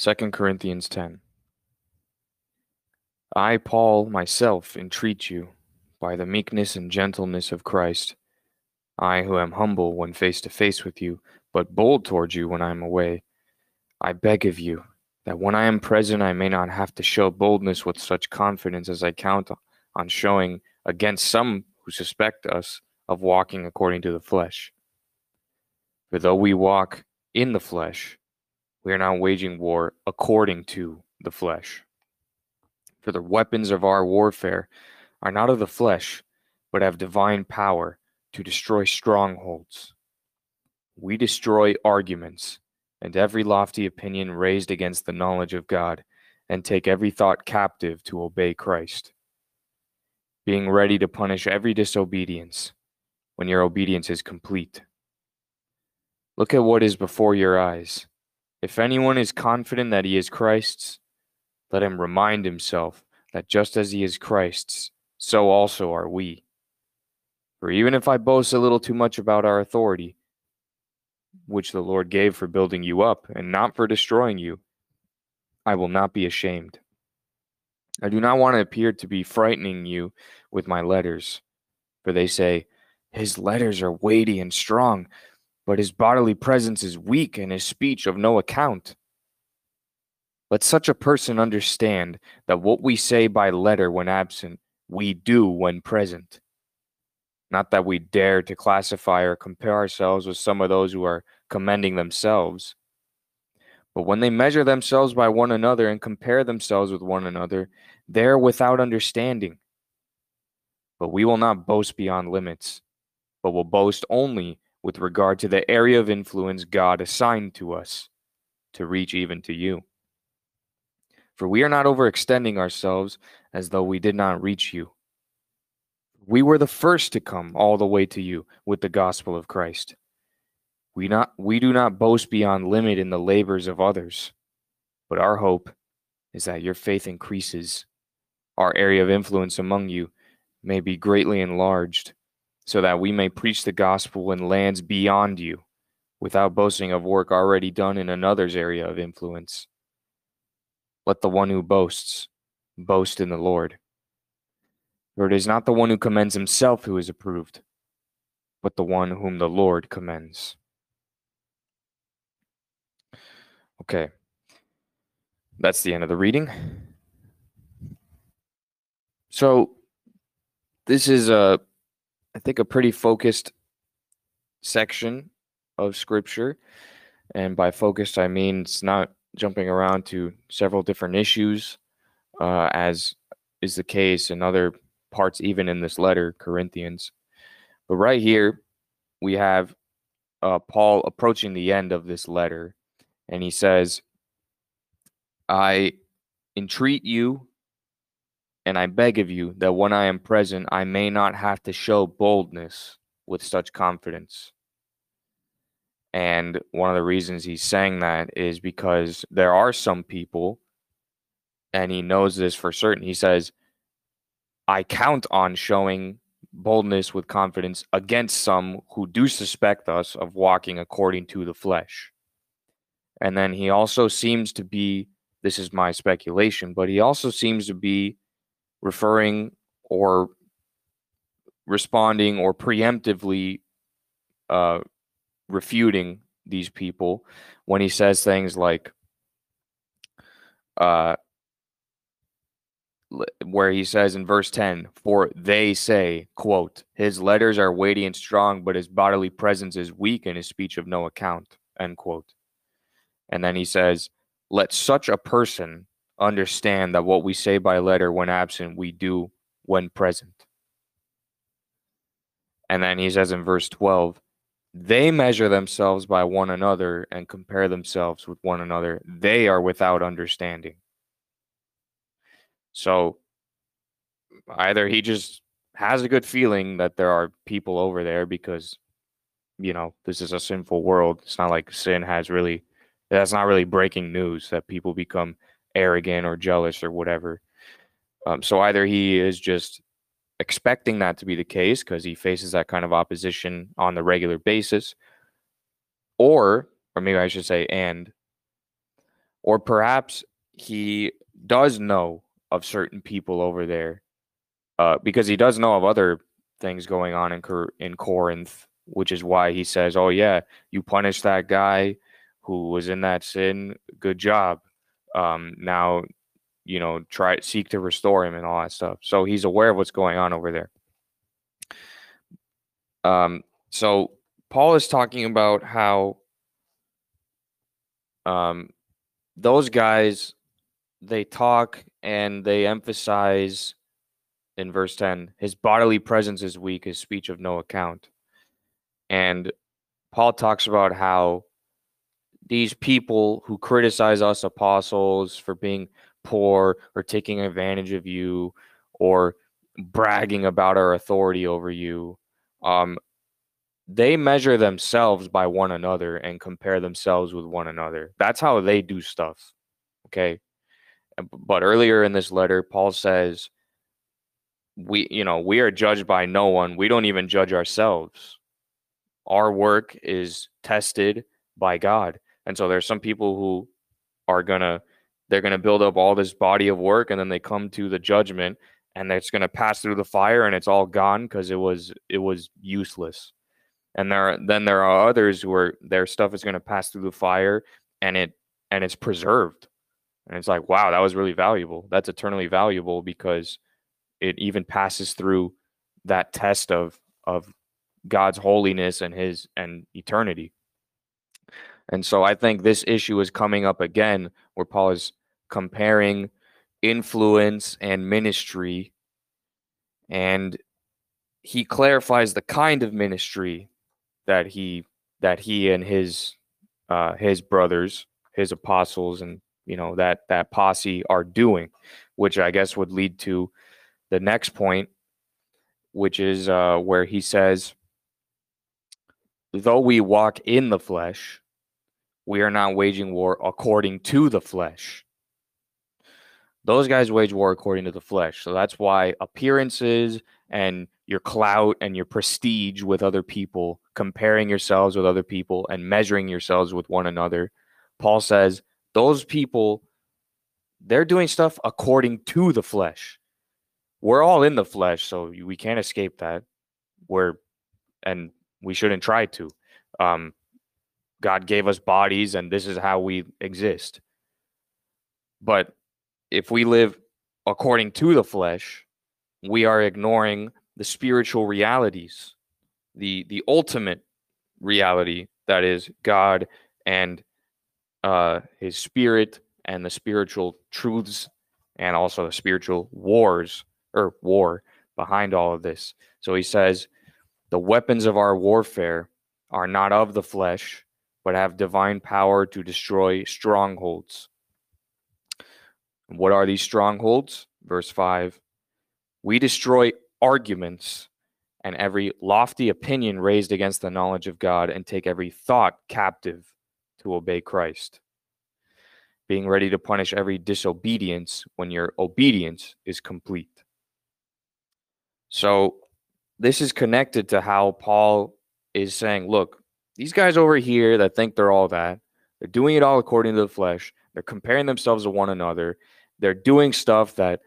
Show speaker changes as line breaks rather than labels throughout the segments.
2 Corinthians 10. I, Paul, myself entreat you, by the meekness and gentleness of Christ, I who am humble when face to face with you, but bold towards you when I am away, I beg of you that when I am present I may not have to show boldness with such confidence as I count on showing against some who suspect us of walking according to the flesh. For though we walk in the flesh, we are not waging war according to the flesh. For the weapons of our warfare are not of the flesh, but have divine power to destroy strongholds. We destroy arguments and every lofty opinion raised against the knowledge of God, and take every thought captive to obey Christ, being ready to punish every disobedience when your obedience is complete. Look at what is before your eyes if anyone is confident that he is Christ's, let him remind himself that just as he is Christ's, so also are we. For even if I boast a little too much about our authority, which the Lord gave for building you up and not for destroying you, I will not be ashamed. I do not want to appear to be frightening you with my letters, for they say, His letters are weighty and strong but his bodily presence is weak and his speech of no account. Let such a person understand that what we say by letter when absent, we do when present. Not that we dare to classify or compare ourselves with some of those who are commending themselves. But when they measure themselves by one another and compare themselves with one another, they are without understanding. But we will not boast beyond limits, but will boast only with regard to the area of influence God assigned to us to reach even to you. For we are not overextending ourselves as though we did not reach you. We were the first to come all the way to you with the gospel of Christ. We not we do not boast beyond limit in the labors of others, but our hope is that your faith increases. Our area of influence among you may be greatly enlarged so that we may preach the gospel in lands beyond you, without boasting of work already done in another's area of influence. Let the one who boasts boast in the Lord. For it is not the one who commends himself who is approved, but the one whom the Lord commends. Okay, that's the end of the reading. So, this is a I think, a pretty focused section of scripture. And by focused, I mean it's not jumping around to several different issues, uh, as is the case in other parts, even in this letter, Corinthians. But right here, we have uh, Paul approaching the end of this letter, and he says, I entreat you and I beg of you that when I am present, I may not have to show boldness with such confidence. And one of the reasons he's saying that is because there are some people, and he knows this for certain. He says, I count on showing boldness with confidence against some who do suspect us of walking according to the flesh. And then he also seems to be, this is my speculation, but he also seems to be referring or responding or preemptively uh, refuting these people when he says things like uh, where he says in verse 10 for they say quote his letters are weighty and strong but his bodily presence is weak and his speech of no account end quote. And then he says let such a person understand that what we say by letter when absent, we do when present. And then he says in verse 12, they measure themselves by one another and compare themselves with one another. They are without understanding. So either he just has a good feeling that there are people over there because, you know, this is a sinful world. It's not like sin has really, that's not really breaking news that people become arrogant or jealous or whatever. Um, so either he is just expecting that to be the case because he faces that kind of opposition on the regular basis, or, or maybe I should say, and, Or perhaps he does know of certain people over there uh, because he does know of other things going on in, Cor- in Corinth, which is why he says, Oh, yeah, you punished that guy who was in that sin. Good job. Um, now, you know, try seek to restore him and all that stuff. So he's aware of what's going on over there. Um, so Paul is talking about how um, those guys they talk and they emphasize in verse 10 his bodily presence is weak his speech of no account and paul talks about how these people who criticize us apostles for being poor or taking advantage of you or bragging about our authority over you um, they measure themselves by one another and compare themselves with one another that's how they do stuff okay but earlier in this letter, Paul says, we, you know, we are judged by no one. We don't even judge ourselves. Our work is tested by God. And so there's some people who are to, they're to build up all this body of work and then they come to the judgment and it's to pass through the fire and it's all gone because it was, it was useless. And there, then there are others where their stuff is to pass through the fire and it, and it's preserved and it's like, wow, that was really valuable. That's eternally valuable because it even passes through that test of of God's holiness and his and eternity. And so I think this issue is coming up again where Paul is comparing influence and ministry and he clarifies the kind of ministry that he that he and his uh, his brothers, his apostles and you know that that posse are doing, which I guess would lead to the next point, which is uh, where he says, "Though we walk in the flesh, we are not waging war according to the flesh." Those guys wage war according to the flesh. So that's why appearances and your clout and your prestige with other people, comparing yourselves with other people and measuring yourselves with one another. Paul says those people they're doing stuff according to the flesh. We're all in the flesh, so we can't escape that. We're and we shouldn't try to. Um, God gave us bodies, and this is how we exist. But if we live according to the flesh, we are ignoring the spiritual realities, the the ultimate reality that is God and uh, his spirit and the spiritual truths and also the spiritual wars or war behind all of this. So he says, the weapons of our warfare are not of the flesh, but have divine power to destroy strongholds. What are these strongholds? Verse 5 We destroy arguments and every lofty opinion raised against the knowledge of God and take every thought captive to obey Christ. Being ready to punish every disobedience when your obedience is complete. So, this is connected to how Paul is saying, look, these guys over here that think they're all that, they're doing it all according to the flesh. They're comparing themselves to one another. They're doing stuff that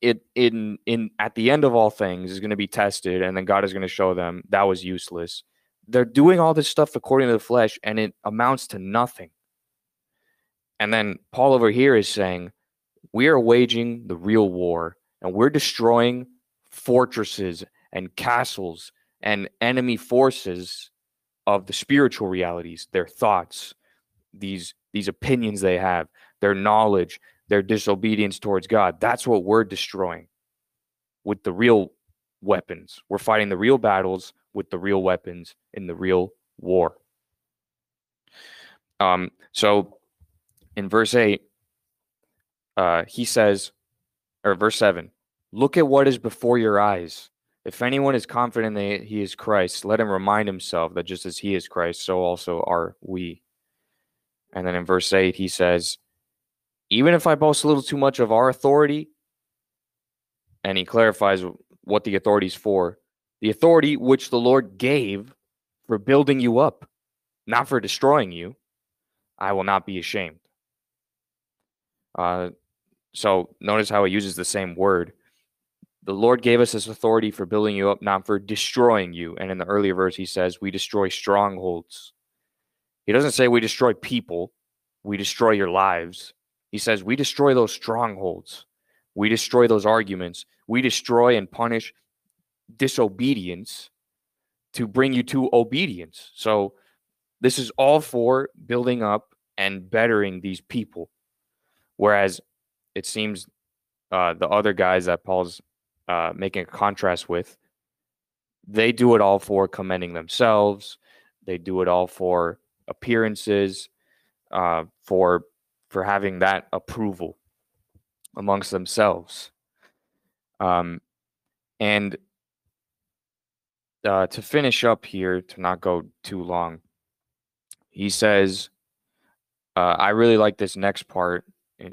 it in in at the end of all things is going to be tested and then God is going to show them that was useless they're doing all this stuff according to the flesh and it amounts to nothing. And then Paul over here is saying, we are waging the real war and we're destroying fortresses and castles and enemy forces of the spiritual realities, their thoughts, these these opinions they have, their knowledge, their disobedience towards God. That's what we're destroying with the real weapons. We're fighting the real battles with the real weapons in the real war. Um, so in verse 8, uh, he says, or verse 7, look at what is before your eyes. If anyone is confident that he is Christ, let him remind himself that just as he is Christ, so also are we. And then in verse 8, he says, Even if I boast a little too much of our authority, and he clarifies what the authority is for, the authority which the Lord gave for building you up, not for destroying you, I will not be ashamed. Uh, so notice how he uses the same word. The Lord gave us this authority for building you up, not for destroying you. And in the earlier verse, he says, We destroy strongholds. He doesn't say we destroy people, we destroy your lives. He says, We destroy those strongholds. We destroy those arguments. We destroy and punish disobedience to bring you to obedience. So, this is all for building up and bettering these people. Whereas it seems uh, the other guys that Paul's uh, making a contrast with, they do it all for commending themselves. They do it all for appearances, uh, for for having that approval amongst themselves. Um, and uh, to finish up here, to not go too long, he says, uh, I really like this next part,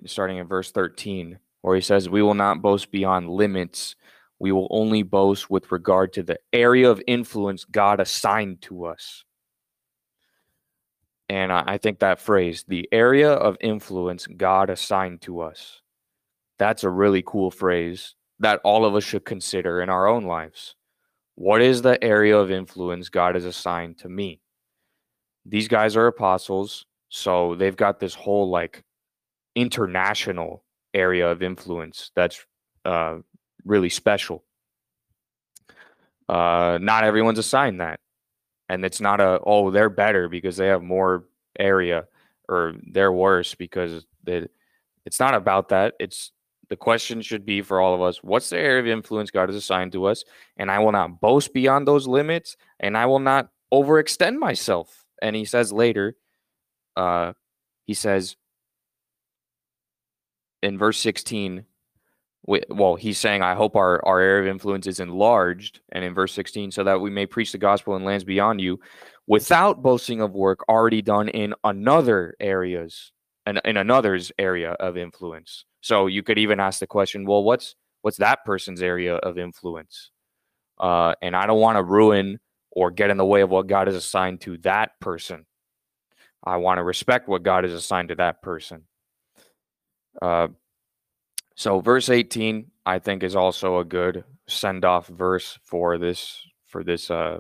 starting in verse 13, where he says, We will not boast beyond limits. We will only boast with regard to the area of influence God assigned to us. And I think that phrase, the area of influence God assigned to us, that's a really cool phrase that all of us should consider in our own lives. What is the area of influence God has assigned to me? These guys are apostles, so they've got this whole like international area of influence that's uh, really special. Uh, not everyone's assigned that. And it's not a oh they're better because they have more area or they're worse because they it's not about that. It's the question should be for all of us what's the area of influence god has assigned to us? And i will not boast beyond those limits and i will not overextend myself. And he says later uh he says in verse 16 well, he's saying, I hope our, our area of influence is enlarged. And in verse 16, so that we may preach the gospel in lands beyond you without boasting of work already done in another areas and in another's area of influence. So you could even ask the question, well, what's what's that person's area of influence? Uh, and I don't want to ruin or get in the way of what God has assigned to that person. I want to respect what God has assigned to that person. Uh, so verse 18, I think, is also a good send-off verse for this for this uh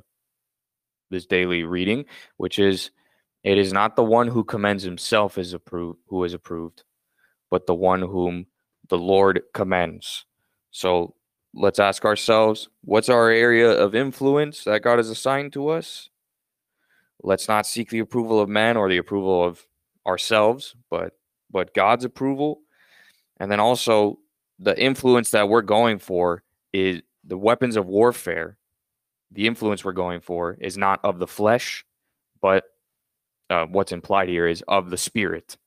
this daily reading, which is it is not the one who commends himself is approved who is approved, but the one whom the Lord commends. So let's ask ourselves, what's our area of influence that God has assigned to us? Let's not seek the approval of man or the approval of ourselves, but but God's approval and then also the influence that we're going for is the weapons of warfare. The influence we're going for is not of the flesh, but uh, what's implied here is of the spirit.